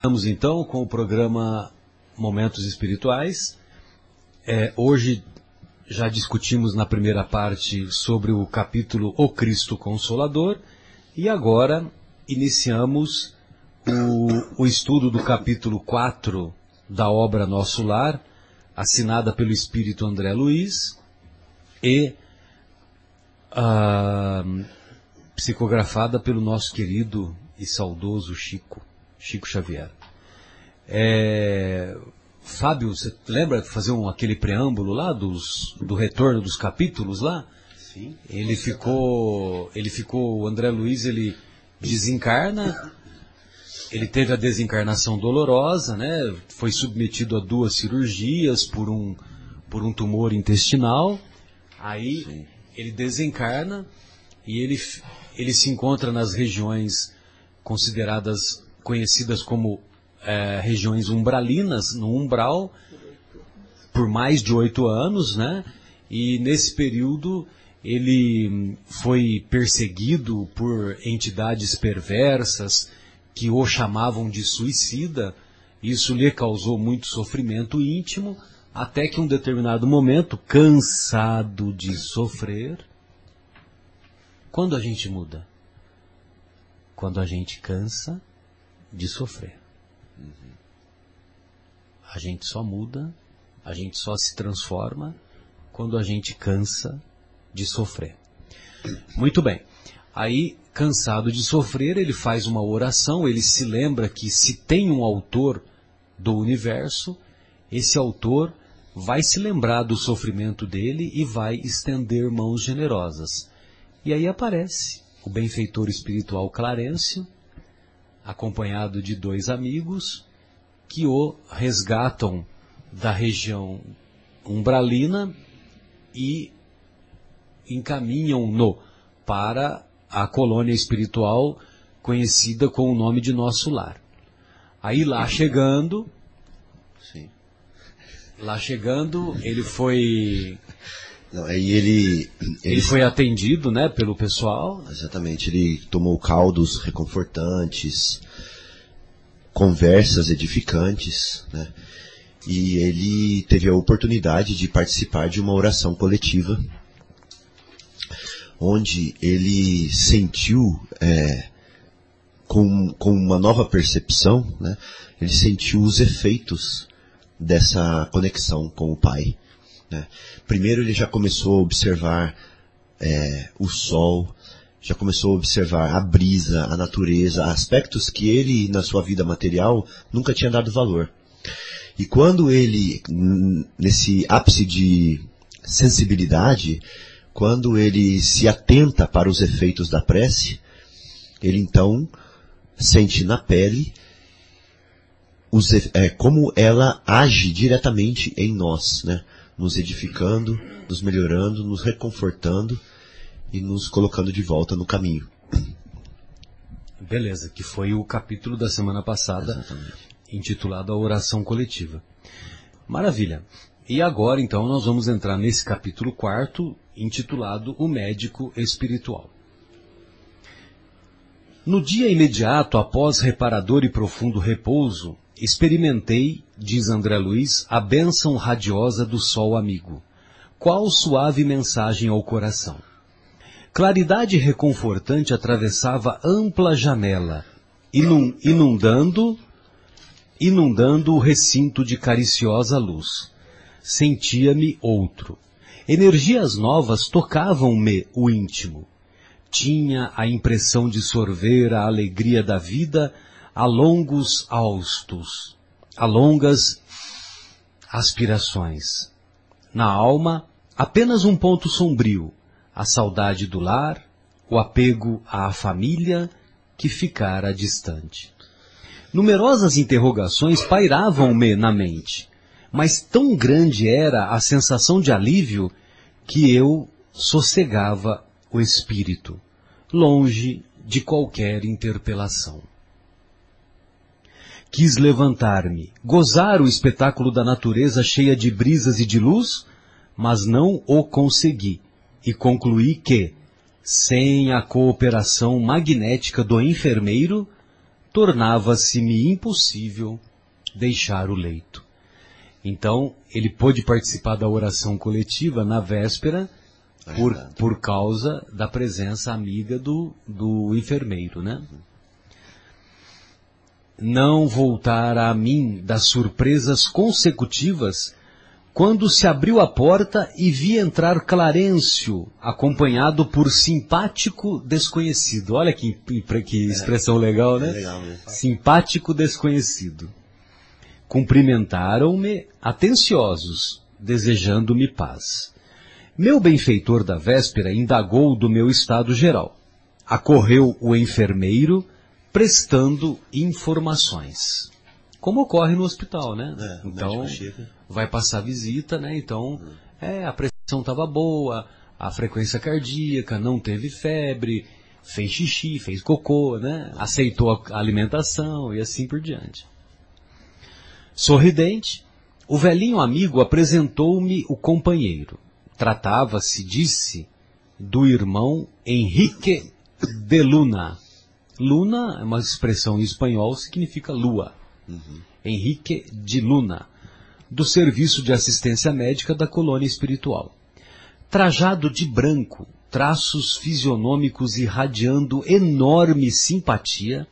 Estamos então com o programa Momentos Espirituais. É, hoje já discutimos na primeira parte sobre o capítulo O Cristo Consolador e agora iniciamos o, o estudo do capítulo 4 da obra Nosso Lar, assinada pelo Espírito André Luiz e uh, psicografada pelo nosso querido e saudoso Chico. Chico Xavier. É, Fábio, você lembra de fazer um, aquele preâmbulo lá dos, do retorno dos capítulos lá? Sim. Ele ficou, ele ficou, o André Luiz, ele desencarna, ele teve a desencarnação dolorosa, né? Foi submetido a duas cirurgias por um, por um tumor intestinal. Aí Sim. ele desencarna e ele, ele se encontra nas regiões consideradas conhecidas como é, regiões umbralinas, no umbral, por mais de oito anos, né? E nesse período ele foi perseguido por entidades perversas que o chamavam de suicida. Isso lhe causou muito sofrimento íntimo, até que um determinado momento, cansado de sofrer, quando a gente muda? Quando a gente cansa de sofrer. A gente só muda, a gente só se transforma quando a gente cansa de sofrer. Muito bem. Aí, cansado de sofrer, ele faz uma oração, ele se lembra que se tem um autor do universo, esse autor vai se lembrar do sofrimento dele e vai estender mãos generosas. E aí aparece o benfeitor espiritual Clarencio, acompanhado de dois amigos, que o resgatam da região umbralina e encaminham-no para a colônia espiritual conhecida com o nome de Nosso Lar. Aí lá chegando, Sim. lá chegando, ele foi Não, aí ele, ele foi atendido, né, pelo pessoal. Exatamente, ele tomou caldos reconfortantes, conversas edificantes, né? E ele teve a oportunidade de participar de uma oração coletiva, onde ele sentiu, é, com, com uma nova percepção, né? Ele sentiu os efeitos dessa conexão com o Pai. Né? Primeiro ele já começou a observar é, o sol, já começou a observar a brisa, a natureza, aspectos que ele, na sua vida material, nunca tinha dado valor. E quando ele, nesse ápice de sensibilidade, quando ele se atenta para os efeitos da prece, ele então sente na pele os é, como ela age diretamente em nós, né? Nos edificando, nos melhorando, nos reconfortando e nos colocando de volta no caminho. Beleza, que foi o capítulo da semana passada Exatamente. intitulado A Oração Coletiva. Maravilha. E agora então nós vamos entrar nesse capítulo quarto, intitulado O Médico Espiritual. No dia imediato após reparador e profundo repouso, experimentei, diz André Luiz, a bênção radiosa do sol amigo. Qual suave mensagem ao coração. Claridade reconfortante atravessava ampla janela, inun- inundando, inundando o recinto de cariciosa luz. Sentia-me outro. Energias novas tocavam-me o íntimo. Tinha a impressão de sorver a alegria da vida a longos haustos, a longas aspirações. Na alma, apenas um ponto sombrio, a saudade do lar, o apego à família que ficara distante. Numerosas interrogações pairavam-me na mente, mas tão grande era a sensação de alívio que eu sossegava o espírito, longe de qualquer interpelação. Quis levantar-me, gozar o espetáculo da natureza cheia de brisas e de luz, mas não o consegui, e concluí que, sem a cooperação magnética do enfermeiro, tornava-se-me impossível deixar o leito. Então, ele pôde participar da oração coletiva na véspera por, por causa da presença amiga do, do enfermeiro, né? Não voltara a mim das surpresas consecutivas quando se abriu a porta e vi entrar Clarencio, acompanhado por simpático desconhecido. Olha que, que expressão legal, legal, né? Simpático desconhecido. Cumprimentaram-me atenciosos, desejando-me paz. Meu benfeitor da véspera indagou do meu estado geral. Acorreu o enfermeiro, prestando informações. Como ocorre no hospital, né? É, então, vai passar visita, né? Então, é, a pressão estava boa, a frequência cardíaca, não teve febre, fez xixi, fez cocô, né? Aceitou a alimentação e assim por diante. Sorridente, o velhinho amigo apresentou-me o companheiro. Tratava-se, disse, do irmão Henrique de Luna. Luna é uma expressão em espanhol, significa lua. Henrique de Luna, do Serviço de Assistência Médica da Colônia Espiritual. Trajado de branco, traços fisionômicos irradiando enorme simpatia,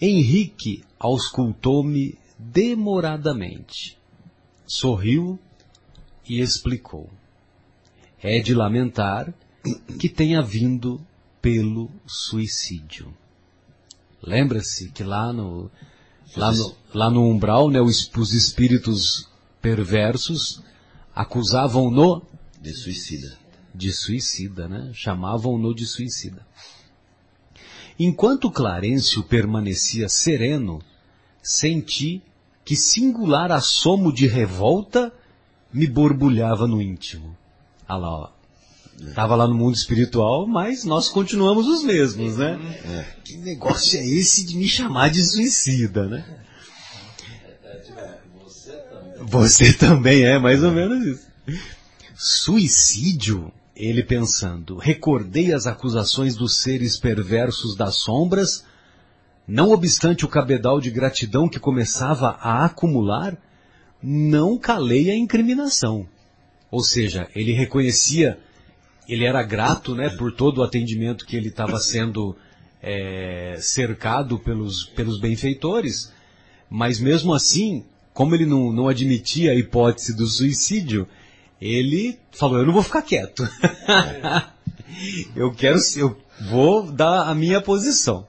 Henrique auscultou-me demoradamente. Sorriu e explicou. É de lamentar que tenha vindo pelo suicídio. Lembra-se que lá no, lá no, lá no umbral, né, os, os espíritos perversos acusavam-no De suicida. de suicida, né? Chamavam-no de suicida. Enquanto Clarencio permanecia sereno, senti que singular assomo de revolta me borbulhava no íntimo. Ah lá, ó. Tava lá no mundo espiritual, mas nós continuamos os mesmos, né? Que negócio é esse de me chamar de suicida, né? Você também é, mais ou menos isso. Suicídio, ele pensando, recordei as acusações dos seres perversos das sombras, não obstante o cabedal de gratidão que começava a acumular, não calei a incriminação. Ou seja, ele reconhecia, ele era grato né, por todo o atendimento que ele estava sendo é, cercado pelos, pelos benfeitores, mas mesmo assim, como ele não, não admitia a hipótese do suicídio, ele falou, eu não vou ficar quieto. eu quero, eu vou dar a minha posição.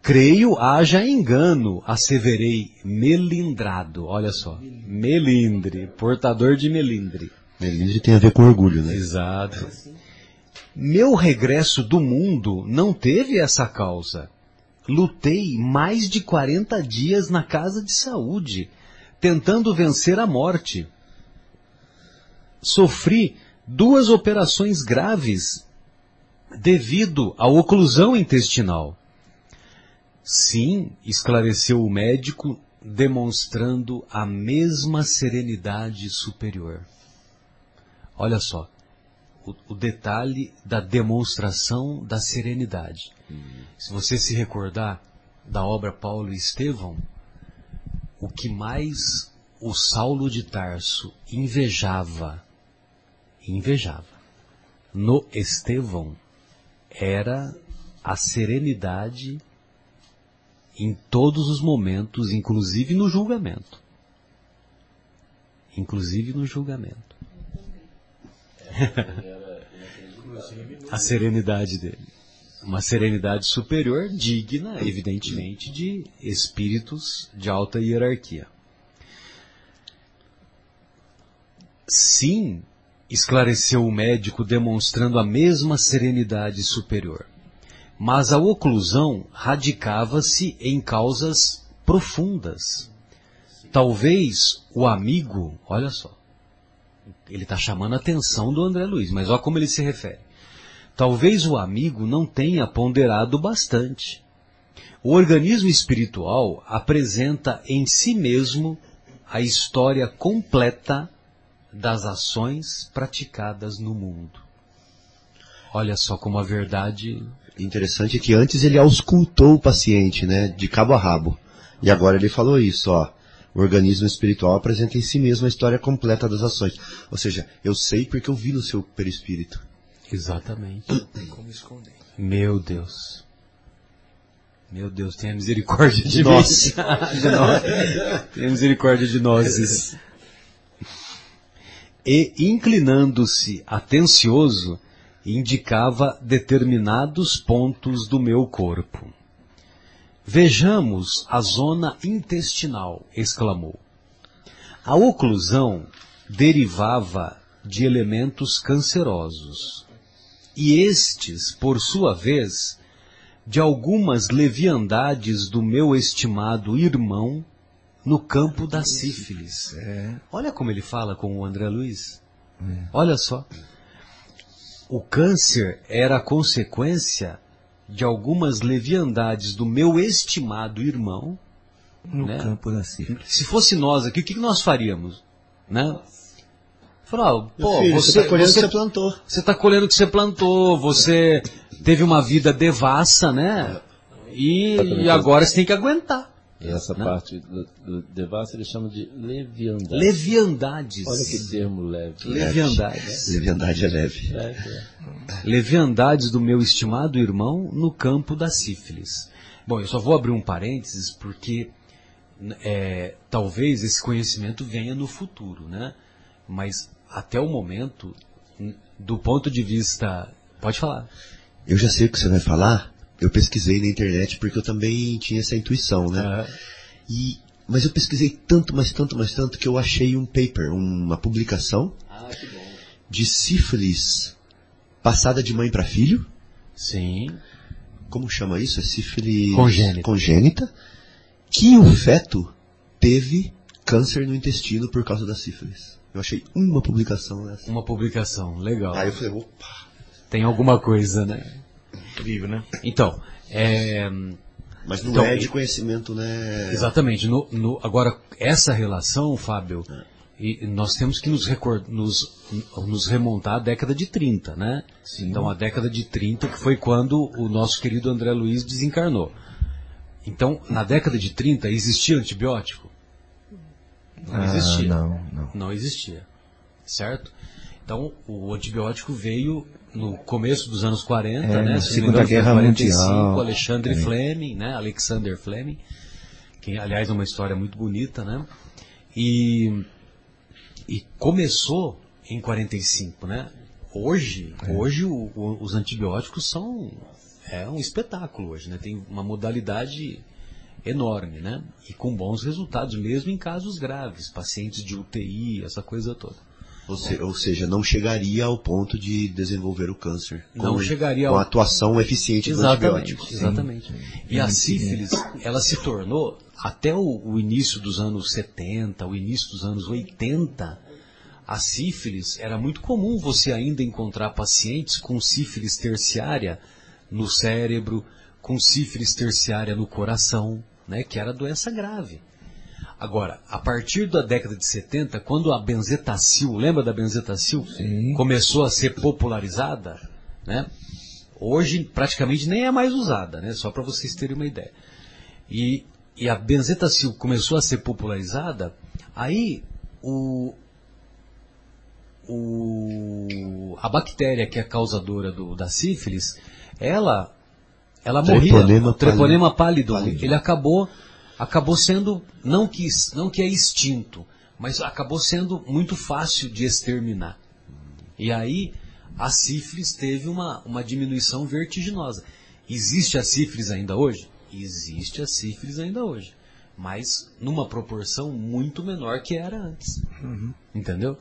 Creio haja engano, asseverei melindrado. Olha só, melindre, portador de melindre. Melindre tem a ver com orgulho, né? Exato. Meu regresso do mundo não teve essa causa. Lutei mais de 40 dias na casa de saúde, tentando vencer a morte. Sofri duas operações graves devido à oclusão intestinal. Sim, esclareceu o médico, demonstrando a mesma serenidade superior. Olha só, o, o detalhe da demonstração da serenidade. Se você se recordar da obra Paulo e Estevão, o que mais o Saulo de Tarso invejava, invejava, no Estevão, era a serenidade em todos os momentos, inclusive no julgamento. Inclusive no julgamento. a serenidade dele. Uma serenidade superior, digna, evidentemente, de espíritos de alta hierarquia. Sim, esclareceu o médico, demonstrando a mesma serenidade superior. Mas a oclusão radicava-se em causas profundas. Talvez o amigo, olha só, ele está chamando a atenção do André Luiz, mas olha como ele se refere. Talvez o amigo não tenha ponderado bastante. O organismo espiritual apresenta em si mesmo a história completa das ações praticadas no mundo. Olha só como a verdade Interessante é que antes ele auscultou o paciente, né, de cabo a rabo. E agora ele falou isso, ó. O organismo espiritual apresenta em si mesmo a história completa das ações. Ou seja, eu sei porque eu vi no seu perispírito. Exatamente. Tem como esconder. Meu Deus. Meu Deus, tenha misericórdia de, de nós. de nós. Tenha misericórdia de nós. E, inclinando-se atencioso, indicava determinados pontos do meu corpo. Vejamos a zona intestinal, exclamou. A oclusão derivava de elementos cancerosos. E estes, por sua vez, de algumas leviandades do meu estimado irmão no campo da sífilis. É. Olha como ele fala com o André Luiz. É. Olha só. O câncer era consequência de algumas leviandades do meu estimado irmão. No né? campo da sífilis. Se fosse nós aqui, o que nós faríamos? Né? Falar, pô, filho, você, está colhendo o que você plantou. Você está colhendo o que você plantou, você teve uma vida devassa, né? E, e agora você tem que aguentar. E essa né? parte do, do devassa ele chama de leviandade. Leviandades. Olha que termo leve. Leviandades. Leviandade é leve. leve é. Leviandades do meu estimado irmão no campo da sífilis. Bom, eu só vou abrir um parênteses porque é, talvez esse conhecimento venha no futuro, né? Mas até o momento, do ponto de vista. Pode falar. Eu já sei o que você vai falar. Eu pesquisei na internet porque eu também tinha essa intuição, né? Uhum. E, mas eu pesquisei tanto, mas tanto, mas tanto que eu achei um paper, uma publicação ah, de sífilis passada de mãe para filho. Sim. Como chama isso? É sífilis congênita. congênita. Que o feto teve câncer no intestino por causa da sífilis. Eu achei uma publicação dessa. Uma publicação, legal. Aí eu falei, opa. Tem alguma coisa, né? Incrível, né? Então, é... Mas não então, é de conhecimento, né? Exatamente. No, no, agora, essa relação, Fábio, é. e nós temos que nos, record, nos, nos, remontar à década de 30, né? Sim. Então, a década de 30, que foi quando o nosso querido André Luiz desencarnou. Então, na década de 30, existia antibiótico? Não ah, existia. Não, não. Não existia. Certo? Então, o antibiótico veio no começo dos anos 40, é, né? Segunda Guerra 45, Mundial. Alexandre é. Fleming, né? Alexander Fleming, que aliás é uma história muito bonita, né? E, e começou em 45, né? Hoje, é. hoje o, o, os antibióticos são é um espetáculo hoje, né? Tem uma modalidade enorme, né? E com bons resultados, mesmo em casos graves, pacientes de UTI, essa coisa toda. Ou, se, ou seja, não chegaria ao ponto de desenvolver o câncer. Não com, chegaria com a atuação eficiente exatamente, do antibiótico. Exatamente. E a sífilis, ela se tornou, até o, o início dos anos 70, o início dos anos 80, a sífilis era muito comum você ainda encontrar pacientes com sífilis terciária no cérebro, com sífilis terciária no coração, né, que era doença grave. Agora, a partir da década de 70, quando a benzetacil, lembra da benzetacil? Sim. Começou a ser popularizada, né? Hoje praticamente nem é mais usada, né? Só para vocês terem uma ideia. E, e a benzetacil começou a ser popularizada, aí o, o, a bactéria que é causadora do, da sífilis, ela ela treponema morria, treponema pálido, pálido, ele acabou acabou sendo não que não que é extinto, mas acabou sendo muito fácil de exterminar. E aí a sífilis teve uma, uma diminuição vertiginosa. Existe a sífilis ainda hoje? Existe a sífilis ainda hoje mas numa proporção muito menor que era antes. Uhum. Entendeu?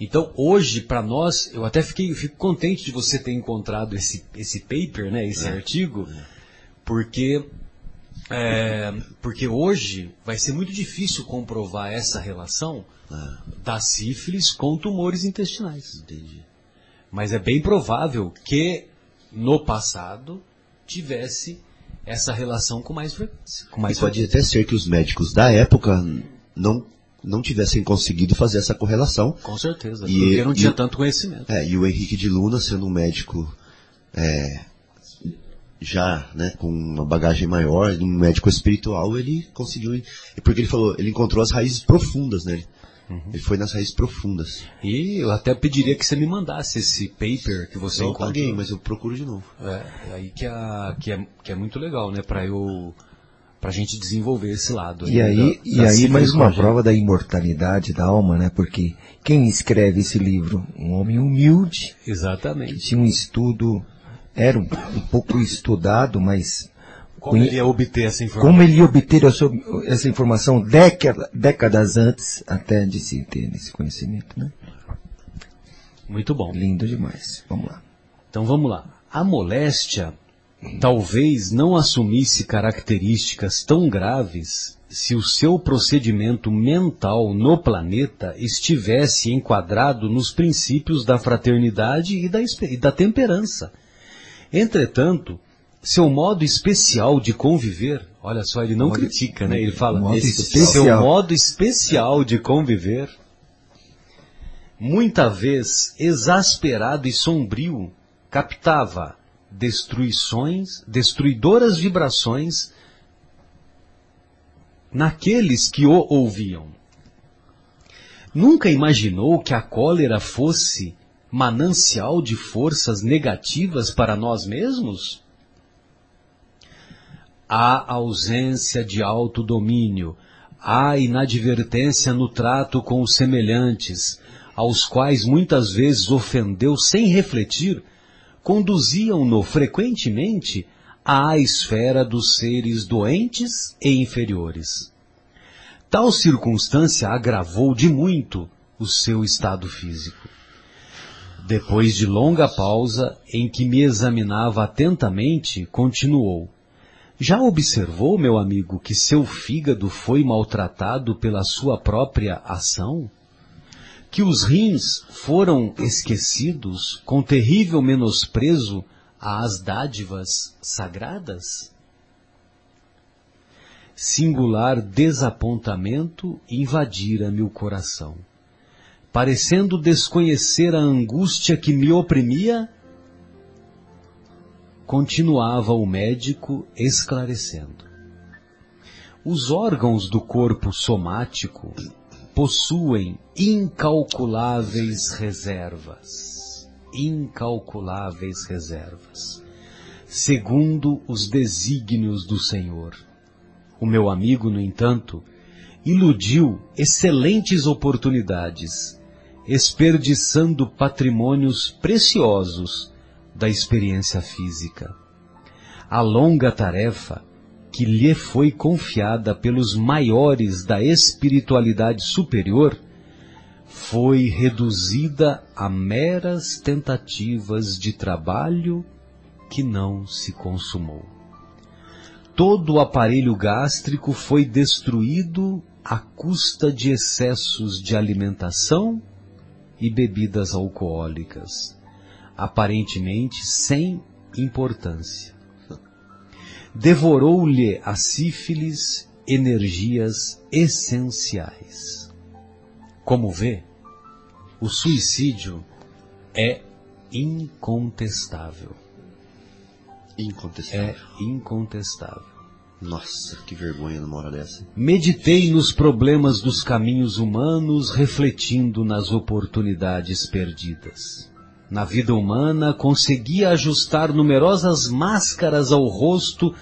Então, hoje, para nós, eu até fiquei, fico contente de você ter encontrado esse, esse paper, né, esse é. artigo, porque, é, porque hoje vai ser muito difícil comprovar essa relação ah. da sífilis com tumores intestinais. Entendi. Mas é bem provável que no passado tivesse essa relação com mais frequência. Com mais e pode até ser que os médicos da época não não tivessem conseguido fazer essa correlação. Com certeza, e, porque não tinha e, tanto conhecimento. É, e o Henrique de Luna, sendo um médico é, já, né, com uma bagagem maior, um médico espiritual, ele conseguiu, porque ele falou, ele encontrou as raízes profundas nele. Uhum. Ele foi nas raízes profundas. E eu até pediria que você me mandasse esse paper que você eu encontrou. paguei, mas eu procuro de novo. É, aí que, a, que, é, que é muito legal, né, para eu para a gente desenvolver esse lado. E aí, da, e da aí mais uma prova da imortalidade da alma, né? Porque quem escreve esse livro? Um homem humilde. Exatamente. Que tinha um estudo, era um, um pouco estudado, mas como ele ia obter essa informação? Como ele ia obter essa informação década, décadas antes até de se ter esse conhecimento, né? Muito bom. Lindo demais. Vamos lá. Então vamos lá. A moléstia talvez não assumisse características tão graves se o seu procedimento mental no planeta estivesse enquadrado nos princípios da fraternidade e da, e da temperança. Entretanto, seu modo especial de conviver, olha só, ele não modo, critica, né? Ele fala, modo seu modo especial de conviver, muita vez exasperado e sombrio, captava destruições, destruidoras vibrações naqueles que o ouviam. Nunca imaginou que a cólera fosse manancial de forças negativas para nós mesmos? Há ausência de autodomínio, há inadvertência no trato com os semelhantes, aos quais muitas vezes ofendeu sem refletir conduziam-no frequentemente à esfera dos seres doentes e inferiores. Tal circunstância agravou de muito o seu estado físico. Depois de longa pausa, em que me examinava atentamente, continuou. Já observou, meu amigo, que seu fígado foi maltratado pela sua própria ação? que os rins foram esquecidos com terrível menosprezo às dádivas sagradas? Singular desapontamento invadira-me o coração. Parecendo desconhecer a angústia que me oprimia, continuava o médico esclarecendo. Os órgãos do corpo somático possuem incalculáveis reservas. Incalculáveis reservas. Segundo os desígnios do Senhor. O meu amigo, no entanto, iludiu excelentes oportunidades, esperdiçando patrimônios preciosos da experiência física. A longa tarefa que lhe foi confiada pelos maiores da espiritualidade superior foi reduzida a meras tentativas de trabalho que não se consumou. Todo o aparelho gástrico foi destruído à custa de excessos de alimentação e bebidas alcoólicas, aparentemente sem importância devorou-lhe a sífilis energias essenciais. Como vê, o suicídio é incontestável. Incontestável. É incontestável. Nossa, que vergonha numa hora dessa. Meditei nos problemas dos caminhos humanos, refletindo nas oportunidades perdidas na vida humana conseguia ajustar numerosas máscaras ao rosto,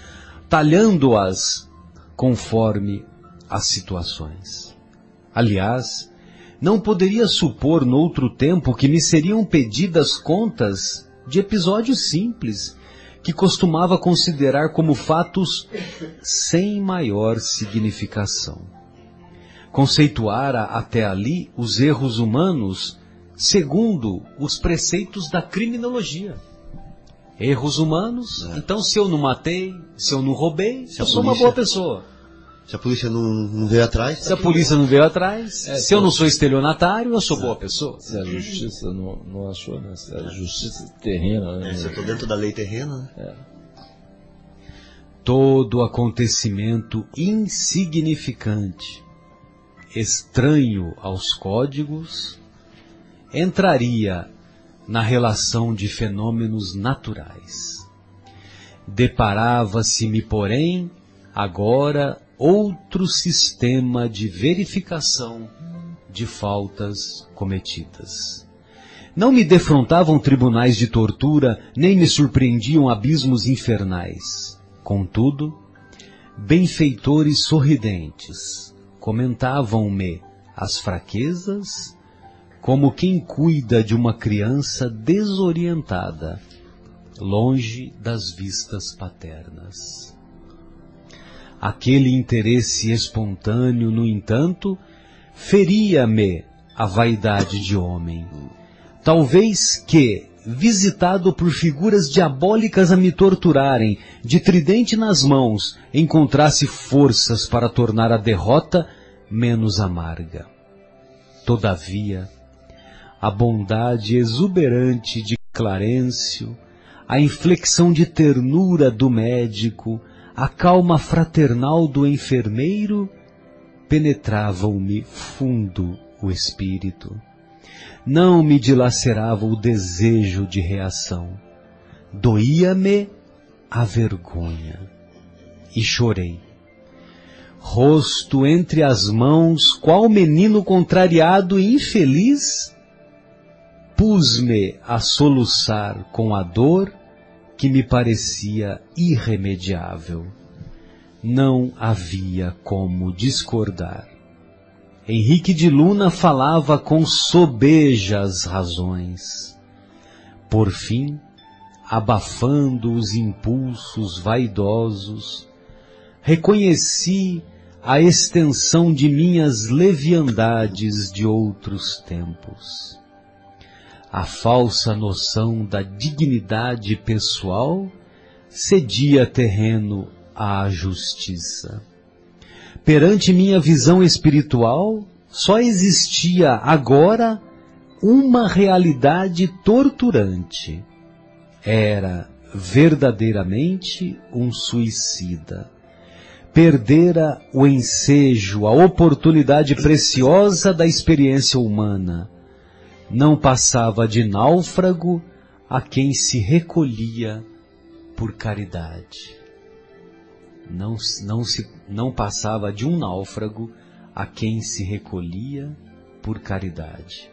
talhando-as conforme as situações. Aliás, não poderia supor noutro tempo que me seriam pedidas contas de episódios simples, que costumava considerar como fatos sem maior significação. Conceituara até ali os erros humanos segundo os preceitos da criminologia. Erros humanos, é. então se eu não matei, se eu não roubei, se eu sou polícia, uma boa pessoa. Se a polícia não, não veio atrás. Se a polícia não veio atrás, é, se eu não sou estelionatário, eu sou boa pessoa. Se a justiça não, não achou, né? Se a justiça terrena, né? É, se eu estou dentro da lei terrena, né? É. Todo acontecimento insignificante, estranho aos códigos, entraria na relação de fenômenos naturais. Deparava-se-me, porém, agora outro sistema de verificação de faltas cometidas. Não me defrontavam tribunais de tortura, nem me surpreendiam abismos infernais. Contudo, benfeitores sorridentes comentavam-me as fraquezas como quem cuida de uma criança desorientada, longe das vistas paternas. Aquele interesse espontâneo, no entanto, feria-me a vaidade de homem. Talvez que, visitado por figuras diabólicas a me torturarem, de tridente nas mãos, encontrasse forças para tornar a derrota menos amarga. Todavia, a bondade exuberante de Clarencio, a inflexão de ternura do médico, a calma fraternal do enfermeiro, penetravam-me fundo o espírito. Não me dilacerava o desejo de reação. Doía-me a vergonha. E chorei. Rosto entre as mãos, qual menino contrariado e infeliz, pus-me a soluçar com a dor que me parecia irremediável. Não havia como discordar. Henrique de Luna falava com sobejas razões. Por fim, abafando os impulsos vaidosos, reconheci a extensão de minhas leviandades de outros tempos. A falsa noção da dignidade pessoal cedia terreno à justiça. Perante minha visão espiritual, só existia agora uma realidade torturante. Era verdadeiramente um suicida. Perdera o ensejo, a oportunidade preciosa da experiência humana. Não passava de náufrago a quem se recolhia por caridade não, não, se, não passava de um náufrago a quem se recolhia por caridade.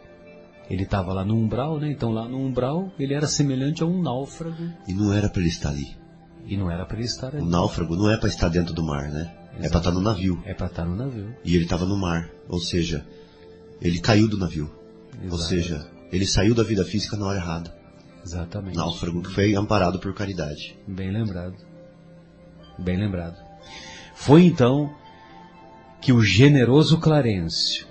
Ele estava lá no umbral, né? Então lá no umbral ele era semelhante a um náufrago. E não era para ele estar ali. E não era para ele estar ali. O náufrago não é para estar dentro do mar, né? É para estar no navio. É para estar no navio. E ele estava no mar, ou seja, ele caiu do navio. Exato. Ou seja, ele saiu da vida física na hora errada. Exatamente. Náufrago que foi amparado por caridade. Bem lembrado. Bem lembrado. Foi então que o generoso Clarencio,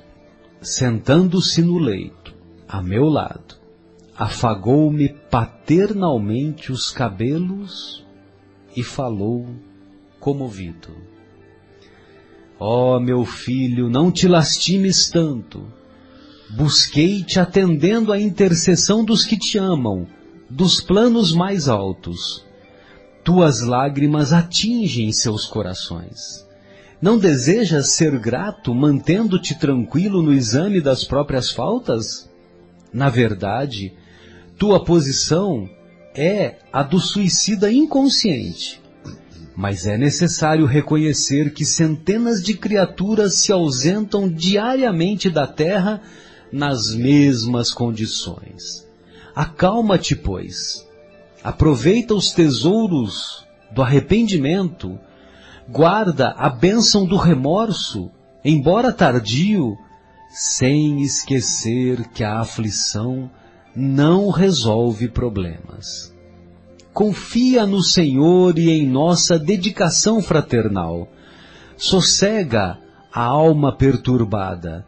sentando-se no leito, a meu lado, afagou-me paternalmente os cabelos e falou comovido. Ó oh, meu filho, não te lastimes tanto. Busquei-te atendendo à intercessão dos que te amam, dos planos mais altos tuas lágrimas atingem seus corações. Não desejas ser grato mantendo-te tranquilo no exame das próprias faltas? Na verdade, tua posição é a do suicida inconsciente. Mas é necessário reconhecer que centenas de criaturas se ausentam diariamente da terra nas mesmas condições. Acalma-te, pois aproveita os tesouros do arrependimento, guarda a bênção do remorso, embora tardio, sem esquecer que a aflição não resolve problemas. Confia no Senhor e em nossa dedicação fraternal. Sossega a alma perturbada,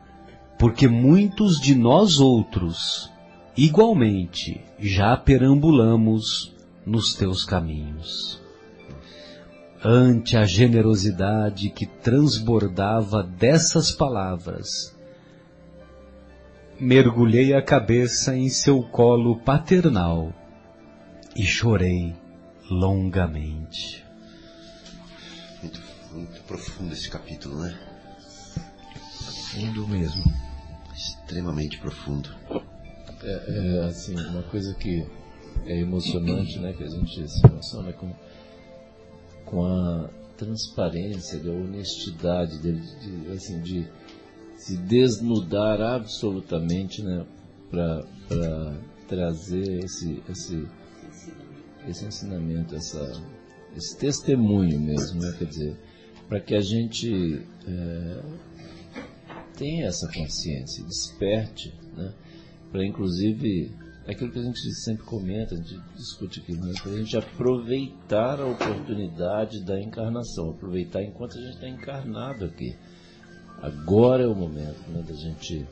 porque muitos de nós outros igualmente já perambulamos nos teus caminhos. Ante a generosidade que transbordava dessas palavras, mergulhei a cabeça em seu colo paternal e chorei longamente. Muito, muito profundo esse capítulo, né? Profundo mesmo. Extremamente profundo. É, é, assim, uma coisa que é emocionante, né, que a gente se emociona com com a transparência, a honestidade dele, de, assim, de se desnudar absolutamente, né, para trazer esse, esse, esse ensinamento, essa, esse testemunho mesmo, né, quer dizer, para que a gente é, tenha essa consciência, desperte, né, para inclusive aquilo que a gente sempre comenta, a gente discute aqui, né? para a gente aproveitar a oportunidade da encarnação, aproveitar enquanto a gente está encarnado aqui. Agora é o momento né, da gente.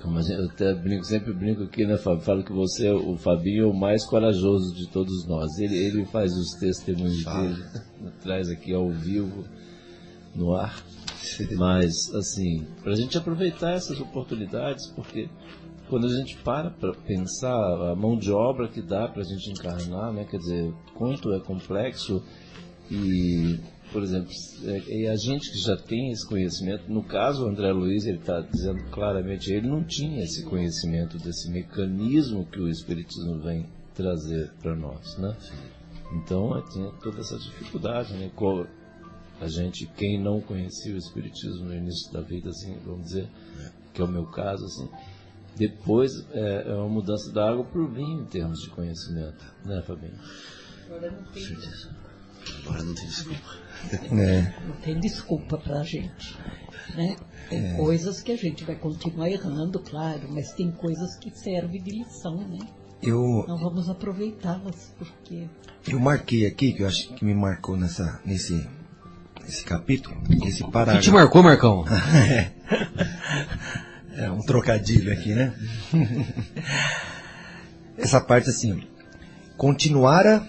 Como gente, eu até brinco, sempre brinco aqui, né, Fábio? Falo que você, o Fabinho, é o mais corajoso de todos nós. Ele, ele faz os testemunhos dele, traz aqui ao vivo, no ar. Mas, assim, para a gente aproveitar essas oportunidades, porque quando a gente para para pensar a mão de obra que dá para a gente encarnar, né? Quer dizer, quanto é complexo e, por exemplo, é, é, a gente que já tem esse conhecimento, no caso o André Luiz, ele está dizendo claramente, ele não tinha esse conhecimento desse mecanismo que o Espiritismo vem trazer para nós, né? Então, tinha toda essa dificuldade, né? A gente, quem não conhecia o Espiritismo no início da vida, assim, vamos dizer, que é o meu caso, assim, depois é, é uma mudança da água para o vinho em termos de conhecimento, né, Fabinho? Agora não tem, Agora não tem desculpa. É. Não tem desculpa para a gente. Né? Tem é. coisas que a gente vai continuar errando, claro, mas tem coisas que servem de lição, né? Eu, Não vamos aproveitá-las, porque... Eu marquei aqui, que eu acho que me marcou nessa, nesse, nesse capítulo, esse parágrafo. Que te marcou, Marcão? é. É um trocadilho aqui, né? Essa parte assim, continuara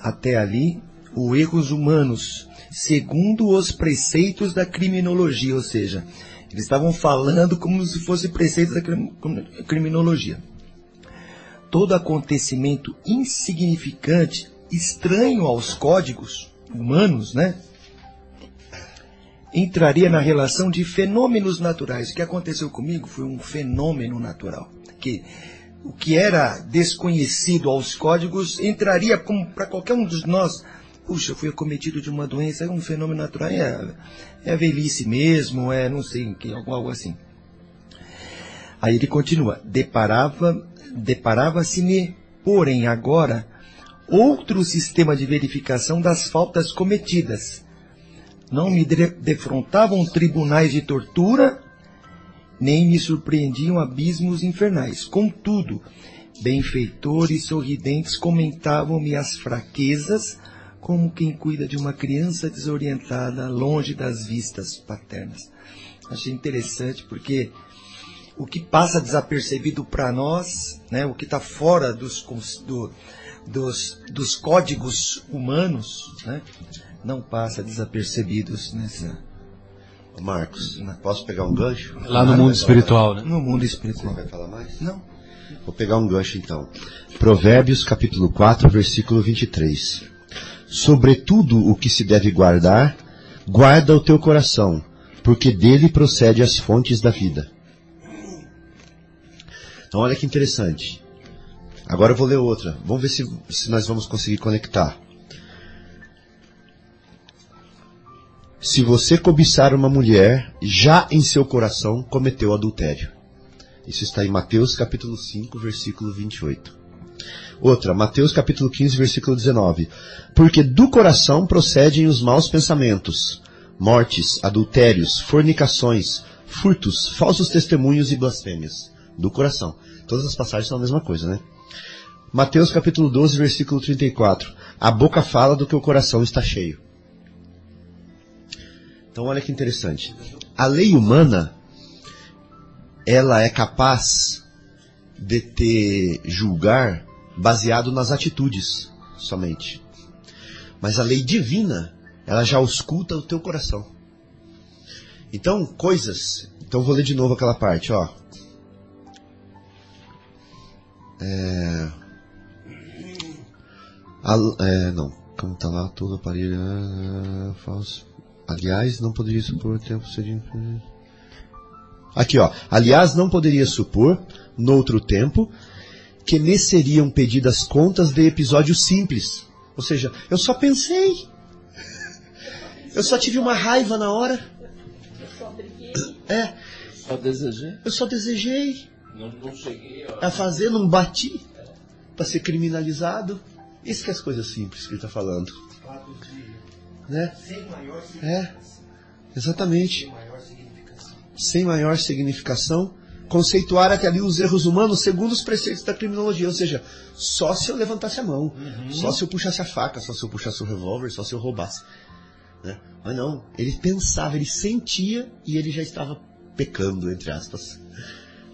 até ali o erros humanos, segundo os preceitos da criminologia, ou seja, eles estavam falando como se fosse preceitos da criminologia. Todo acontecimento insignificante, estranho aos códigos humanos, né? Entraria na relação de fenômenos naturais. O que aconteceu comigo foi um fenômeno natural. Que o que era desconhecido aos códigos entraria como para qualquer um de nós. Puxa, fui acometido de uma doença, é um fenômeno natural, é, é a velhice mesmo, é não sei, algo assim. Aí ele continua, deparava, deparava-se-me, porém agora, outro sistema de verificação das faltas cometidas, não me defrontavam tribunais de tortura, nem me surpreendiam abismos infernais. Contudo, benfeitores sorridentes comentavam-me as fraquezas, como quem cuida de uma criança desorientada, longe das vistas paternas. Achei interessante porque o que passa desapercebido para nós, né, o que está fora dos, do, dos, dos códigos humanos, né, não passa desapercebidos nessa. Marcos, posso pegar um gancho? Lá no mundo espiritual, né? No mundo espiritual. Você vai falar mais? Não. Vou pegar um gancho então. Provérbios capítulo 4, versículo 23. Sobretudo o que se deve guardar, guarda o teu coração, porque dele procede as fontes da vida. Então olha que interessante. Agora eu vou ler outra. Vamos ver se, se nós vamos conseguir conectar. Se você cobiçar uma mulher, já em seu coração cometeu adultério. Isso está em Mateus capítulo 5, versículo 28. Outra, Mateus capítulo 15, versículo 19. Porque do coração procedem os maus pensamentos, mortes, adultérios, fornicações, furtos, falsos testemunhos e blasfêmias. Do coração. Todas as passagens são a mesma coisa, né? Mateus capítulo 12, versículo 34. A boca fala do que o coração está cheio. Então olha que interessante. A lei humana, ela é capaz de ter julgar baseado nas atitudes somente. Mas a lei divina, ela já ausculta o teu coração. Então, coisas. Então vou ler de novo aquela parte, ó. É, a, é, não, como tá lá, todo aparelho é, falso. Aliás, não poderia supor o tempo seria. Aqui, ó. Aliás, não poderia supor, noutro tempo, que lhe seriam pedidas contas de episódios simples. Ou seja, eu só pensei. Eu só tive uma raiva na hora. É, Só desejei. eu só desejei Não, não cheguei ó. a fazer, não bati para ser criminalizado. Isso que é as coisas simples que ele está falando. Né? Sem maior É, exatamente. maior significação. Sem maior significação. Conceituar até ali os erros humanos segundo os preceitos da criminologia. Ou seja, só se eu levantasse a mão, só se eu puxasse a faca, só se eu puxasse o revólver, só se eu roubasse. né? Mas não, ele pensava, ele sentia e ele já estava pecando, entre aspas.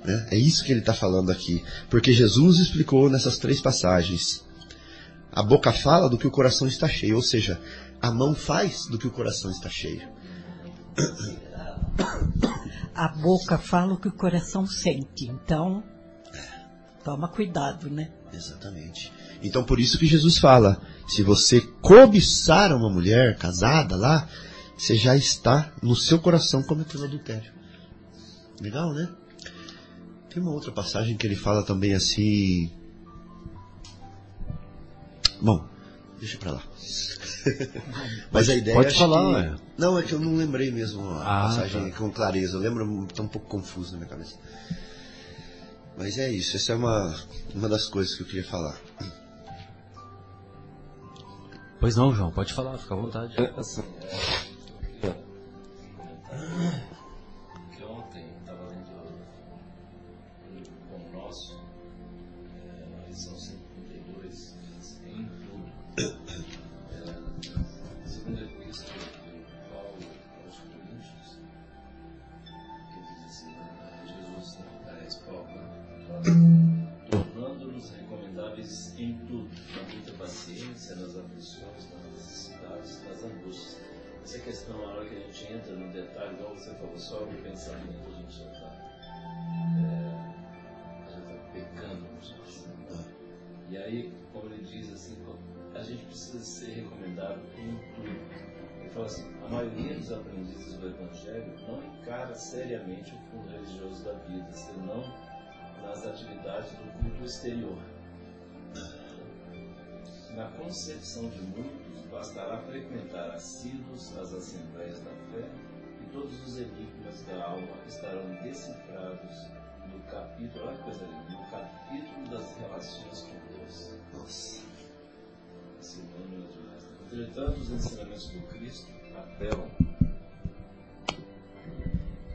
né? É isso que ele está falando aqui. Porque Jesus explicou nessas três passagens. A boca fala do que o coração está cheio, ou seja, a mão faz do que o coração está cheio. A boca fala o que o coração sente. Então, toma cuidado, né? Exatamente. Então por isso que Jesus fala: se você cobiçar uma mulher casada lá, você já está no seu coração cometendo adultério. Legal, né? Tem uma outra passagem que ele fala também assim. Bom, deixa pra lá. Mas a ideia pode falar, que... ué. Não, é que eu não lembrei mesmo a Ah, passagem tá. com clareza. Eu lembro, tá um pouco confuso na minha cabeça. Mas é isso, essa é uma, uma das coisas que eu queria falar. Pois não, João, pode falar, fica à vontade. Assim, é, angústias. Essa questão, a hora que a gente entra no detalhe, igual você falou, só o pensamento a gente já está já tá pecando. gente. E aí, como ele diz assim, a gente precisa ser recomendado em tudo. Ele fala assim, a maioria dos aprendizes do Evangelho não encara seriamente o fundo religioso da vida, senão nas atividades do culto exterior. Na concepção de muitos, bastará frequentar assíduos as assembleias da fé e todos os enigmas da alma estarão decifrados no capítulo, olha que coisa linda, no capítulo das relações com Deus. Nossa. Silvano naturais. Entretanto, os ensinamentos do Cristo apelam.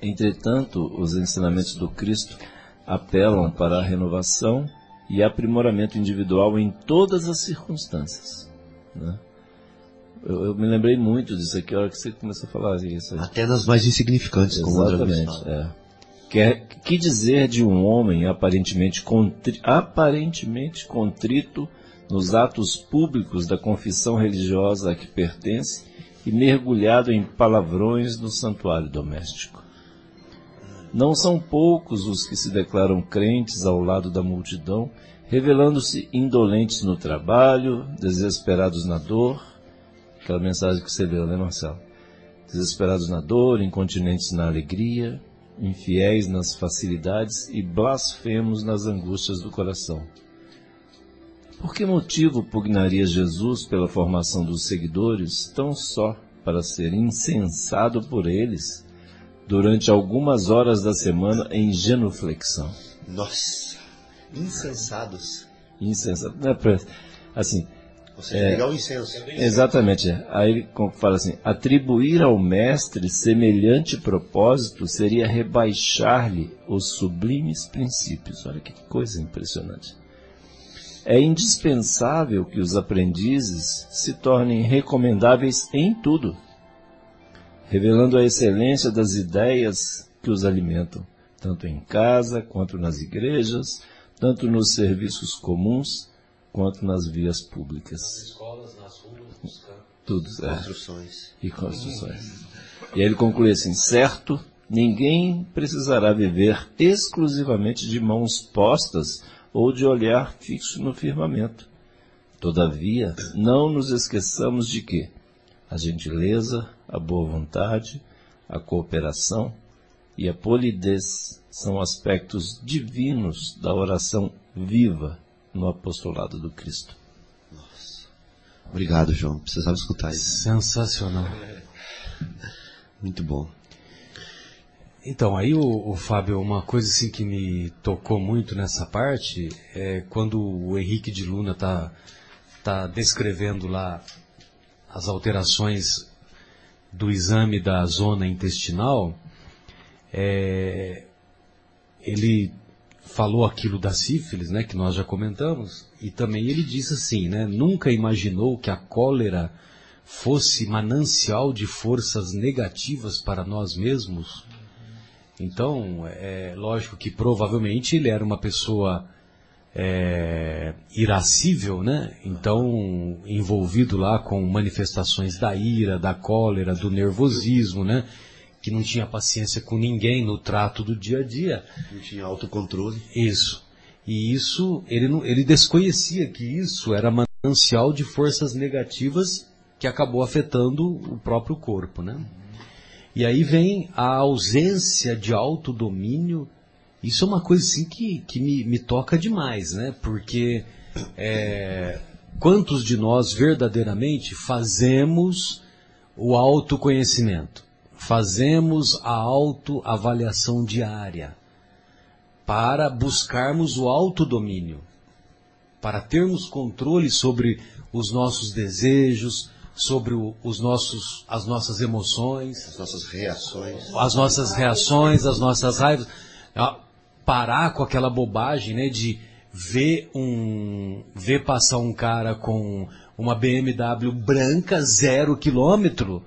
Entretanto, os ensinamentos do Cristo apelam para a renovação e aprimoramento individual em todas as circunstâncias. né? Eu, eu me lembrei muito disso aqui, a hora que você começou a falar isso. aí. Até nas mais insignificantes, como Exatamente. É. Quer, que dizer de um homem aparentemente, contri, aparentemente contrito nos atos públicos da confissão religiosa a que pertence e mergulhado em palavrões no santuário doméstico? Não são poucos os que se declaram crentes ao lado da multidão, revelando-se indolentes no trabalho, desesperados na dor. Aquela mensagem que você leu, né, Marcelo? Desesperados na dor, incontinentes na alegria, infiéis nas facilidades e blasfemos nas angústias do coração. Por que motivo pugnaria Jesus pela formação dos seguidores tão só para ser incensado por eles durante algumas horas da semana em genuflexão? Nossa. Insensados. Insensado. Não é assim, Ou seja, pegar o incenso. Exatamente. é. Aí fala assim: atribuir ao mestre semelhante propósito seria rebaixar-lhe os sublimes princípios. Olha que coisa impressionante. É indispensável que os aprendizes se tornem recomendáveis em tudo, revelando a excelência das ideias que os alimentam, tanto em casa quanto nas igrejas, tanto nos serviços comuns quanto nas vias públicas. escolas, nas ruas, nos campos. Tudo, é. Construções. E construções. E aí ele conclui assim: certo, ninguém precisará viver exclusivamente de mãos postas ou de olhar fixo no firmamento. Todavia, não nos esqueçamos de que a gentileza, a boa vontade, a cooperação e a polidez são aspectos divinos da oração viva no apostolado do Cristo. Obrigado, João. Precisava escutar isso. Sensacional. Muito bom. Então, aí o, o, Fábio, uma coisa assim que me tocou muito nessa parte é quando o Henrique de Luna está tá descrevendo lá as alterações do exame da zona intestinal, é, ele falou aquilo da sífilis, né, que nós já comentamos, e também ele disse assim, né, nunca imaginou que a cólera fosse manancial de forças negativas para nós mesmos. Então, é lógico que provavelmente ele era uma pessoa é, irascível, né? Então, envolvido lá com manifestações da ira, da cólera, do nervosismo, né? Que não tinha paciência com ninguém no trato do dia a dia. Não tinha autocontrole. Isso. E isso, ele, não, ele desconhecia que isso era manancial de forças negativas que acabou afetando o próprio corpo, né? E aí vem a ausência de autodomínio. Isso é uma coisa assim que, que me, me toca demais, né? Porque é, quantos de nós verdadeiramente fazemos o autoconhecimento? Fazemos a autoavaliação diária para buscarmos o autodomínio, para termos controle sobre os nossos desejos, sobre os nossos, as nossas emoções, as nossas reações, as nossas reações, as nossas raivas, parar com aquela bobagem, né, de ver um, ver passar um cara com uma BMW branca zero quilômetro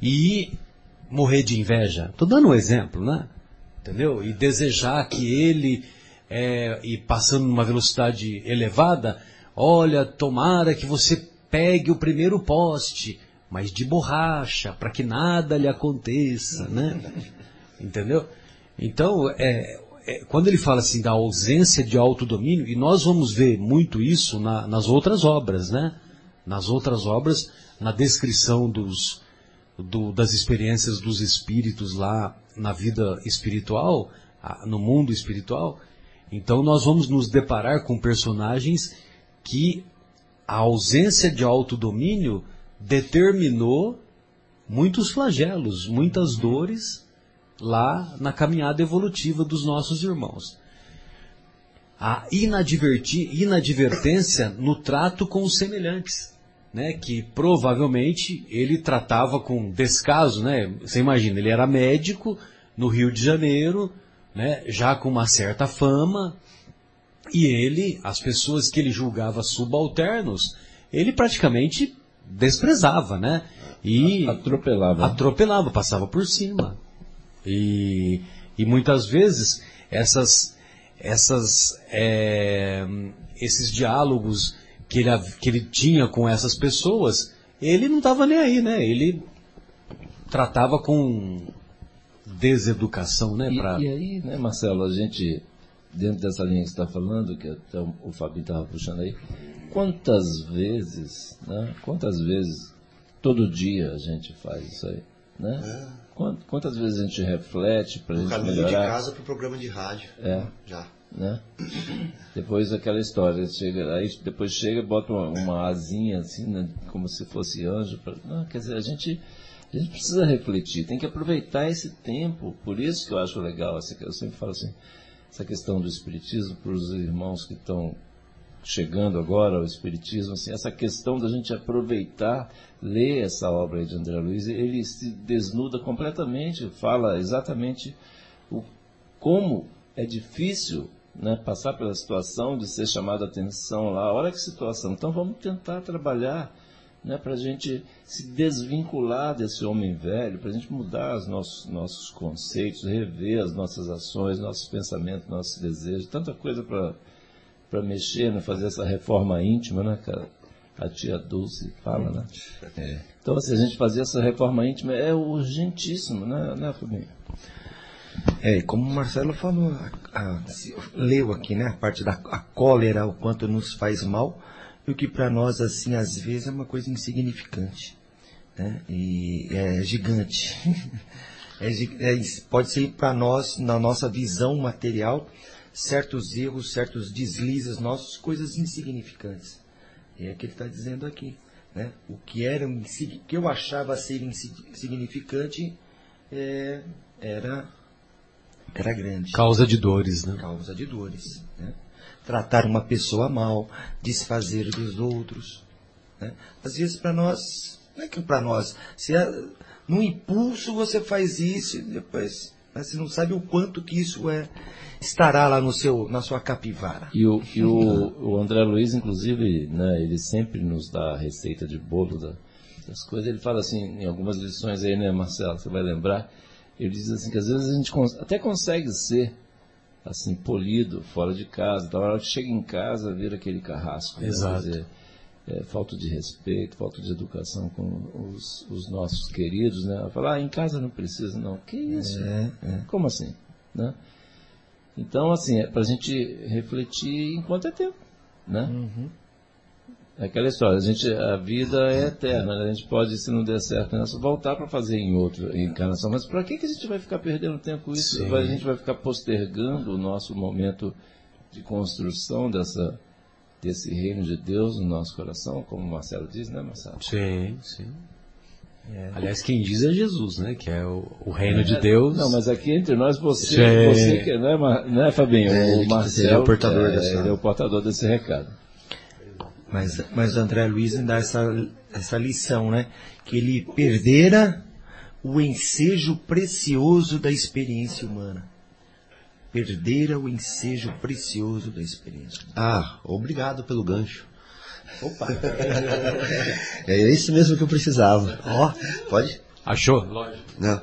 e morrer de inveja. Tô dando um exemplo, né? Entendeu? E desejar que ele é, e passando numa velocidade elevada, olha, tomara que você pegue o primeiro poste, mas de borracha, para que nada lhe aconteça, né? Entendeu? Então, é, é, quando ele fala assim da ausência de autodomínio, e nós vamos ver muito isso na, nas outras obras, né? Nas outras obras, na descrição dos, do, das experiências dos espíritos lá na vida espiritual, no mundo espiritual. Então, nós vamos nos deparar com personagens que a ausência de autodomínio determinou muitos flagelos, muitas dores lá na caminhada evolutiva dos nossos irmãos. A inadvertência no trato com os semelhantes, né, que provavelmente ele tratava com descaso, né? Você imagina, ele era médico no Rio de Janeiro, né, já com uma certa fama, e ele, as pessoas que ele julgava subalternos, ele praticamente desprezava, né? E atropelava. Atropelava, passava por cima. E, e muitas vezes essas, essas, é, esses diálogos que ele, que ele tinha com essas pessoas, ele não estava nem aí, né? Ele tratava com deseducação, né? E, pra... e aí, né, Marcelo, a gente dentro dessa linha que você está falando, que até o Fabinho estava puxando aí, quantas vezes, né? Quantas vezes todo dia a gente faz isso aí, né? É. Quantas vezes a gente reflete para a gente caminho melhorar? de casa para o programa de rádio. É. Já. Né? depois aquela história, chega, aí depois chega e bota uma, uma asinha assim, né? como se fosse anjo. Pra, não, quer dizer, a gente, a gente precisa refletir, tem que aproveitar esse tempo. Por isso que eu acho legal, assim, eu sempre falo assim, essa questão do espiritismo para os irmãos que estão chegando agora ao espiritismo, assim, essa questão da gente aproveitar, ler essa obra de André Luiz, ele se desnuda completamente, fala exatamente o, como é difícil né, passar pela situação de ser chamado a atenção lá. Olha que situação. Então vamos tentar trabalhar né, para a gente se desvincular desse homem velho, para a gente mudar os nossos, nossos conceitos, rever as nossas ações, nossos pensamentos, nossos desejos, tanta coisa para mexer, né, fazer essa reforma íntima, né, cara? A tia Dulce fala, né? É. Então, se assim, a gente fazer essa reforma íntima é urgentíssimo, né, né Fabinho? É, como o Marcelo falou, a, a, leu aqui, né, a parte da a cólera, o quanto nos faz mal, e o que para nós, assim, às vezes é uma coisa insignificante. Né? E é gigante. é, é, pode ser para nós, na nossa visão material, certos erros, certos deslizes nossos, coisas insignificantes. E é o que ele está dizendo aqui. né? O que era que eu achava ser insi- insignificante é, era era grande Causa de dores, né? causa de dores. né? Tratar uma pessoa mal, desfazer dos outros. né? Às vezes para nós, não é que para nós, se é, num impulso você faz isso e depois mas você não sabe o quanto que isso é estará lá no seu na sua capivara. E o, e o, o André Luiz, inclusive, né, ele sempre nos dá a receita de bolo da- das coisas. Ele fala assim, em algumas lições aí, né, Marcelo, você vai lembrar, ele diz assim que às vezes a gente até consegue ser assim, polido, fora de casa. Então, a hora que chega em casa, vira aquele carrasco. né? Exato. Quer dizer, é, falta de respeito, falta de educação com os, os nossos queridos, né? Falar, ah, em casa não precisa, não. Que isso? É, é. Como assim? Né? Então, assim, é para a gente refletir enquanto é tempo, né? Uhum. É aquela história, a, gente, a vida é eterna, né? a gente pode, se não der certo nessa, voltar para fazer em outra encarnação. Mas para que, que a gente vai ficar perdendo tempo com isso? Sim. A gente vai ficar postergando o nosso momento de construção dessa, desse reino de Deus no nosso coração, como o Marcelo diz, né, Marcelo? Sim, sim. Aliás, quem diz é Jesus, né? Que é o, o reino de Deus. Não, mas aqui entre nós, você, você que, né, Mar- né Fabinho? É, o Marcelo seria o portador é, ele é o portador desse recado. Mas, mas o André Luiz dá essa, essa lição, né? Que ele perdera o ensejo precioso da experiência humana. Perdera o ensejo precioso da experiência humana. Ah, obrigado pelo gancho. Opa! É esse mesmo que eu precisava. Ó, pode? Achou? Lógico. Não.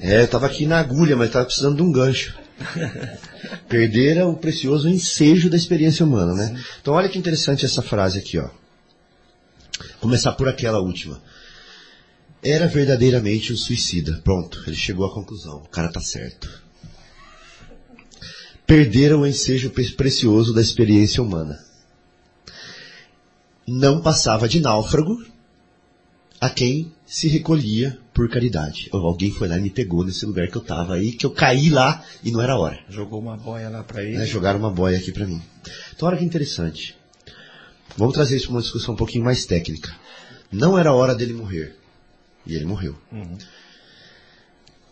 É, eu tava aqui na agulha, mas tava precisando de um gancho. Perdera o precioso ensejo da experiência humana, né? Então olha que interessante essa frase aqui, ó. Começar por aquela última. Era verdadeiramente um suicida. Pronto, ele chegou à conclusão. O cara tá certo. Perderam o ensejo pre- precioso da experiência humana. Não passava de náufrago a quem se recolhia por caridade. Ou Alguém foi lá e me pegou nesse lugar que eu tava aí, que eu caí lá e não era hora. Jogou uma boia lá pra ele. Né? Jogaram uma boia aqui pra mim. Então olha que interessante. Vamos trazer isso para uma discussão um pouquinho mais técnica. Não era hora dele morrer. E ele morreu.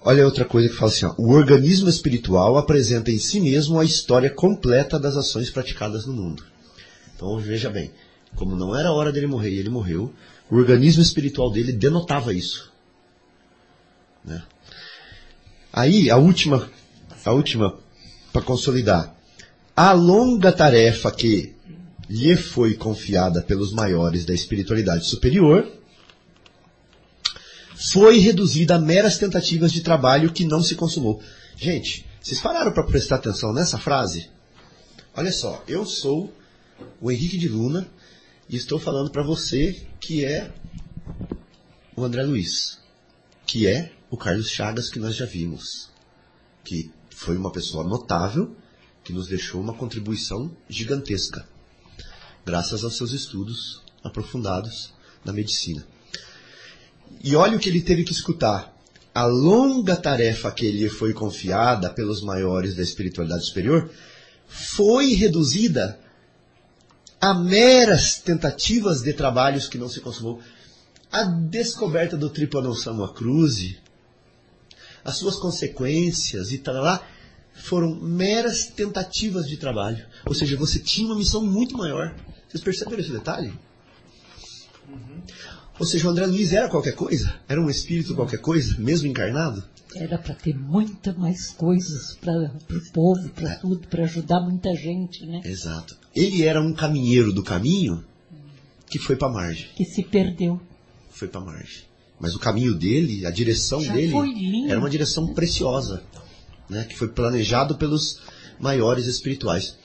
Olha outra coisa que fala assim, ó, o organismo espiritual apresenta em si mesmo a história completa das ações praticadas no mundo. Então veja bem, como não era hora dele morrer e ele morreu, o organismo espiritual dele denotava isso. Né? Aí a última, a última para consolidar, a longa tarefa que lhe foi confiada pelos maiores da espiritualidade superior foi reduzida a meras tentativas de trabalho que não se consumou. Gente, vocês pararam para prestar atenção nessa frase? Olha só, eu sou o Henrique de Luna e estou falando para você que é o André Luiz, que é o Carlos Chagas que nós já vimos, que foi uma pessoa notável, que nos deixou uma contribuição gigantesca, graças aos seus estudos aprofundados na medicina. E olha o que ele teve que escutar. A longa tarefa que lhe foi confiada pelos maiores da espiritualidade superior foi reduzida a meras tentativas de trabalhos que não se consumou. A descoberta do Tripanão Samoa Cruze, as suas consequências e tal lá, foram meras tentativas de trabalho. Ou seja, você tinha uma missão muito maior. Vocês perceberam esse detalhe? Ou seja, o André Luiz era qualquer coisa? Era um espírito qualquer coisa, mesmo encarnado? Era para ter muita mais coisas para o povo, para tudo, para ajudar muita gente, né? Exato. Ele era um caminheiro do caminho que foi para margem. Que se perdeu. Foi para margem. Mas o caminho dele, a direção Já dele, era uma direção preciosa, né? Que foi planejado pelos maiores espirituais.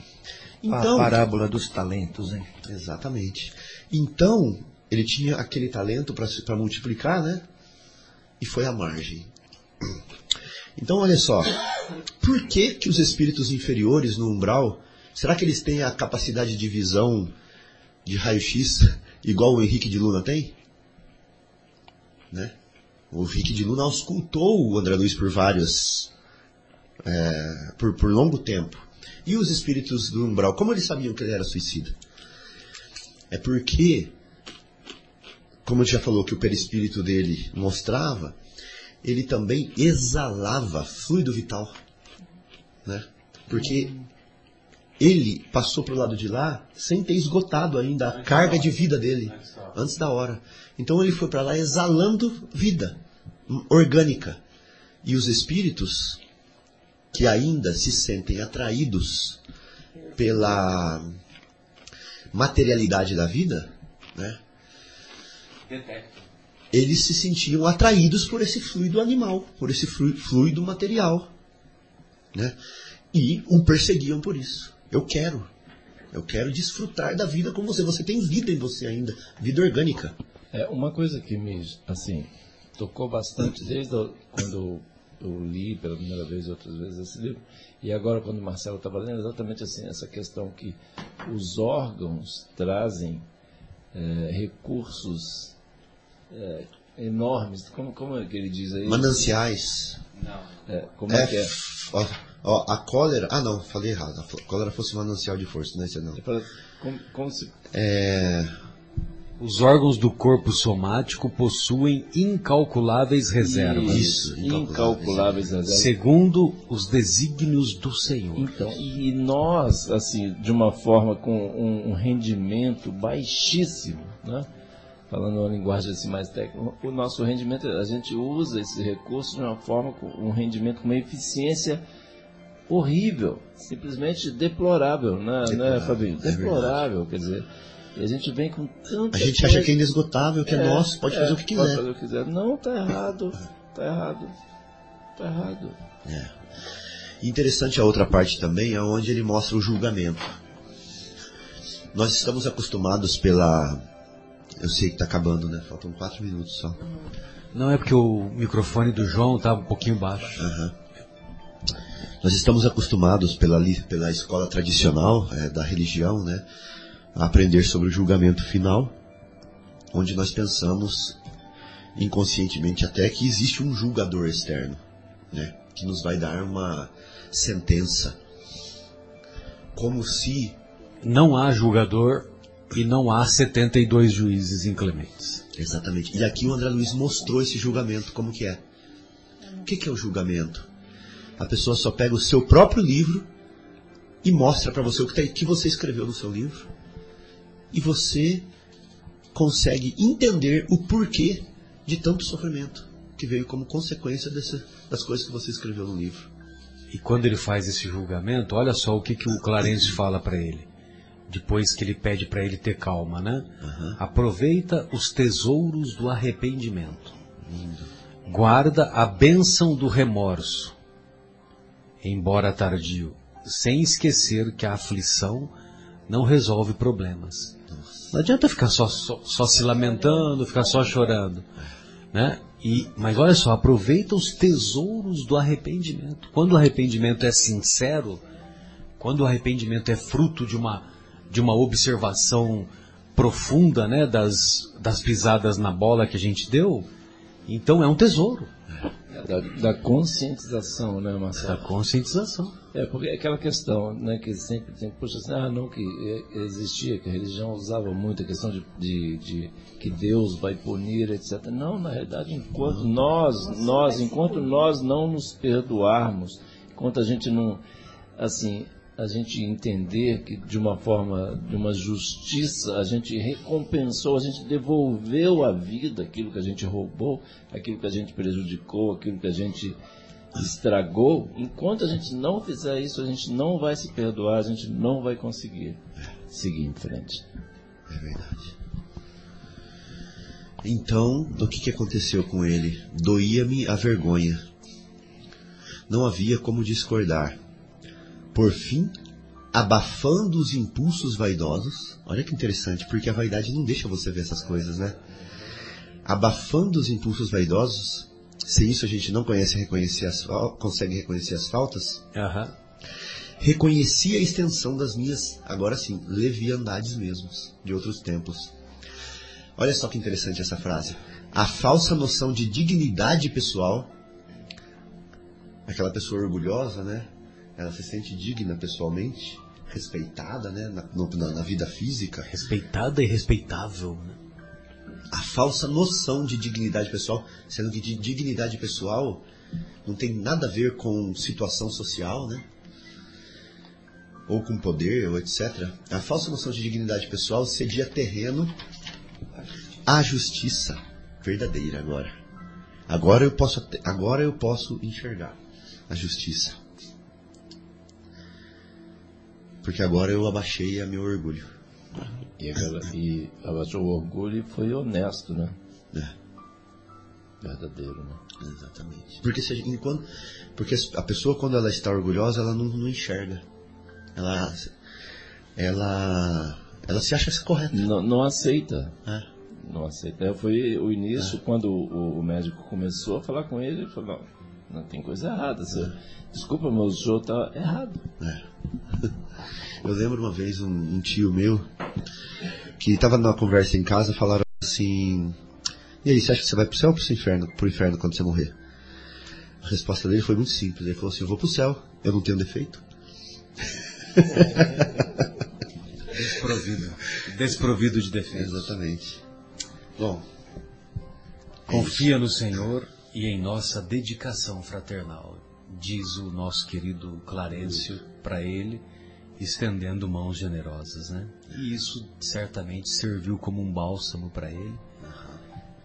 Então, A parábola dos talentos, hein? Exatamente. Então, ele tinha aquele talento para multiplicar, né? E foi à margem. Então, olha só. Por que, que os espíritos inferiores no umbral, será que eles têm a capacidade de visão de raio-x igual o Henrique de Luna tem? Né? O Henrique de Luna auscultou o André Luiz por vários. é, por, por longo tempo. E os espíritos do umbral, como eles sabiam que ele era suicida? É porque como a gente já falou que o perispírito dele mostrava, ele também exalava fluido vital. Né? Porque ele passou para o lado de lá sem ter esgotado ainda a carga de vida dele, antes da hora. Então ele foi para lá exalando vida orgânica. E os espíritos que ainda se sentem atraídos pela materialidade da vida, né? Eles se sentiam atraídos por esse fluido animal, por esse fluido material, né? E o perseguiam por isso. Eu quero. Eu quero desfrutar da vida com você. Você tem vida em você ainda, vida orgânica. É uma coisa que me, assim, tocou bastante desde quando eu li pela primeira vez e outras vezes esse livro. E agora, quando o Marcelo estava lendo, exatamente assim, essa questão que os órgãos trazem é, recursos é, enormes. Como, como é que ele diz aí? Mananciais. Não. É, como é, que é? Ó, ó, a cólera. Ah, não, falei errado. A cólera fosse manancial de força, não é isso não. É como, como se. É. Os órgãos do corpo somático possuem incalculáveis reservas. Isso, incalculáveis reservas. Segundo os desígnios do Senhor. Então, e nós, assim, de uma forma com um, um rendimento baixíssimo, né? Falando uma linguagem assim mais técnica, o nosso rendimento, a gente usa esse recurso de uma forma, um rendimento com uma eficiência horrível, simplesmente deplorável, né, né Fabinho? Deplorável, é quer dizer. E a gente vem com tanta A gente coisa... acha que é inesgotável, que é, é nosso, pode é, fazer o que quiser. Pode fazer o que quiser. Não, tá errado. Tá errado. Tá errado. É. Interessante a outra parte também, é onde ele mostra o julgamento. Nós estamos acostumados pela. Eu sei que está acabando, né? Faltam quatro minutos só. Não é porque o microfone do João está um pouquinho baixo. Uhum. Nós estamos acostumados pela, pela escola tradicional é, da religião, né? a aprender sobre o julgamento final, onde nós pensamos inconscientemente até que existe um julgador externo, né, que nos vai dar uma sentença, como se não há julgador e não há 72 juízes inclementes. Exatamente. E aqui o André Luiz mostrou esse julgamento como que é. O que, que é o julgamento? A pessoa só pega o seu próprio livro e mostra para você o que, tá, que você escreveu no seu livro e você consegue entender o porquê de tanto sofrimento que veio como consequência desse, das coisas que você escreveu no livro. E quando ele faz esse julgamento, olha só o que, que o Clarence fala para ele. Depois que ele pede para ele ter calma, né? Uhum. Aproveita os tesouros do arrependimento. Lindo. Guarda a bênção do remorso, embora tardio, sem esquecer que a aflição não resolve problemas. Não adianta ficar só, só, só se lamentando, ficar só chorando. Né? E, mas olha só, aproveita os tesouros do arrependimento. Quando o arrependimento é sincero, quando o arrependimento é fruto de uma, de uma observação profunda né, das, das pisadas na bola que a gente deu, então é um tesouro. Da, da, conscientização, né, Marcelo? Da conscientização. É, porque é aquela questão, né, que sempre, sempre puxa assim, ah, não, que existia, que a religião usava muito a questão de, de, de que Deus vai punir, etc. Não, na realidade, enquanto nós, nós, enquanto nós não nos perdoarmos, enquanto a gente não, assim, a gente entender que de uma forma, de uma justiça, a gente recompensou, a gente devolveu à vida aquilo que a gente roubou, aquilo que a gente prejudicou, aquilo que a gente estragou. Enquanto a gente não fizer isso, a gente não vai se perdoar, a gente não vai conseguir seguir em frente. É verdade. Então, o que, que aconteceu com ele? Doía-me a vergonha. Não havia como discordar por fim, abafando os impulsos vaidosos. Olha que interessante, porque a vaidade não deixa você ver essas coisas, né? Abafando os impulsos vaidosos, se isso a gente não conhece reconhecer as, consegue reconhecer as faltas, uhum. reconheci a extensão das minhas, agora sim, leviandades mesmos, de outros tempos. Olha só que interessante essa frase. A falsa noção de dignidade pessoal, aquela pessoa orgulhosa, né? Ela se sente digna pessoalmente, respeitada, né, na, na, na vida física. Respeitada e respeitável, né? a falsa noção de dignidade pessoal, sendo que de dignidade pessoal não tem nada a ver com situação social, né? Ou com poder, ou etc. A falsa noção de dignidade pessoal cedia terreno à justiça verdadeira agora. Agora eu posso, agora eu posso enxergar a justiça. Porque agora eu abaixei a meu orgulho. E, aquela, e abaixou o orgulho e foi honesto, né? É. Verdadeiro, né? Exatamente. Porque, se enquanto, porque a pessoa, quando ela está orgulhosa, ela não, não enxerga. Ela, ela, ela se acha correta. Não, não aceita. É. Não aceita. É, Foi o início, quando o, o médico começou a falar com ele, ele falou, não, não tem coisa errada. Você, desculpa, mas o senhor está errado. É. Eu lembro uma vez um, um tio meu que estava numa conversa em casa falaram assim: E aí, você acha que você vai pro céu ou pro inferno, pro inferno quando você morrer? A resposta dele foi muito simples. Ele falou assim: Eu vou pro céu, eu não tenho defeito. Desprovido. Desprovido de defesa. Exatamente. Bom, Confia no Senhor e em nossa dedicação fraternal, diz o nosso querido Clarencio para ele, estendendo mãos generosas, né? E isso certamente serviu como um bálsamo para ele,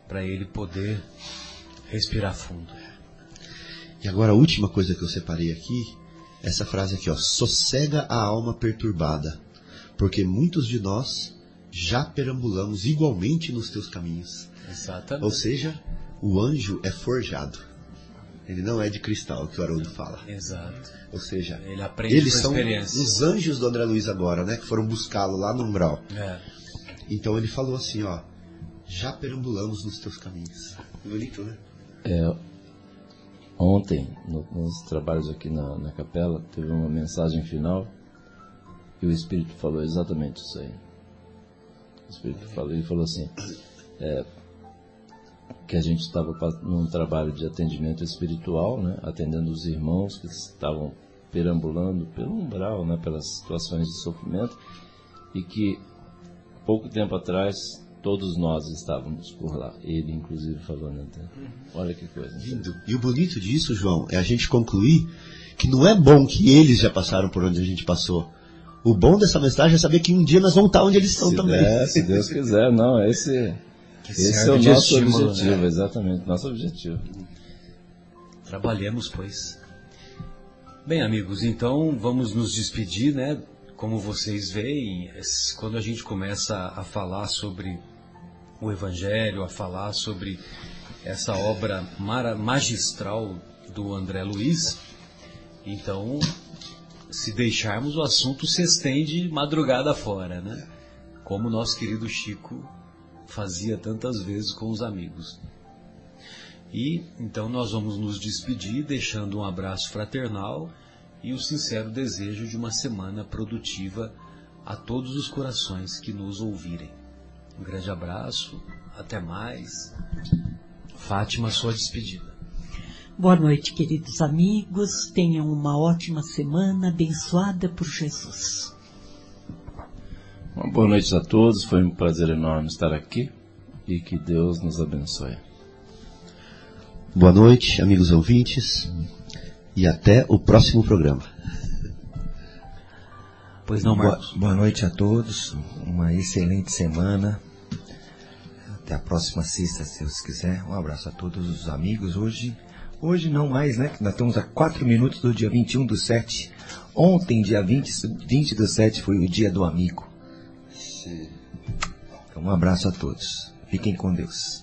para ele poder respirar fundo. E agora a última coisa que eu separei aqui, essa frase aqui, ó, sossega a alma perturbada, porque muitos de nós já perambulamos igualmente nos teus caminhos. Exatamente. Ou seja, o anjo é forjado. Ele não é de cristal, que o Haroldo fala. Exato. Ou seja, Ele aprende eles são os anjos do André Luiz agora, né? Que foram buscá-lo lá no umbral. É. Então ele falou assim, ó, já perambulamos nos teus caminhos. Bonito, né? É, ontem, no- nos trabalhos aqui na, na capela, teve uma mensagem final e o Espírito falou exatamente isso aí. O Espírito falou, ele falou assim, é, que a gente estava num trabalho de atendimento espiritual, né, atendendo os irmãos que estavam perambulando pelo umbral, né, pelas situações de sofrimento, e que pouco tempo atrás todos nós estávamos por lá. Ele, inclusive, falou, né? Olha que coisa. Lindo. E o bonito disso, João, é a gente concluir que não é bom que eles já passaram por onde a gente passou. O bom dessa mensagem é saber que um dia nós vamos estar onde eles estão Se, também. der, se Deus quiser, não, esse, esse é o nosso estímulo, objetivo, né? exatamente, nosso objetivo. Trabalhemos, pois. Bem, amigos, então vamos nos despedir, né? Como vocês veem, quando a gente começa a falar sobre o Evangelho, a falar sobre essa obra magistral do André Luiz, então, se deixarmos o assunto se estende madrugada fora, né? Como nosso querido Chico fazia tantas vezes com os amigos. E então nós vamos nos despedir, deixando um abraço fraternal e o sincero desejo de uma semana produtiva a todos os corações que nos ouvirem. Um grande abraço, até mais. Fátima, sua despedida. Boa noite, queridos amigos. Tenham uma ótima semana abençoada por Jesus. Uma boa noite a todos, foi um prazer enorme estar aqui e que Deus nos abençoe. Boa noite, amigos ouvintes, e até o próximo programa. Pois não, Boa, Marcos? boa noite a todos, uma excelente semana. Até a próxima sexta, se Deus quiser. Um abraço a todos os amigos. Hoje, hoje não mais, né? que Nós estamos a 4 minutos do dia 21 do 7. Ontem, dia 20, 20 do 7, foi o dia do amigo. Um abraço a todos. Fiquem com Deus.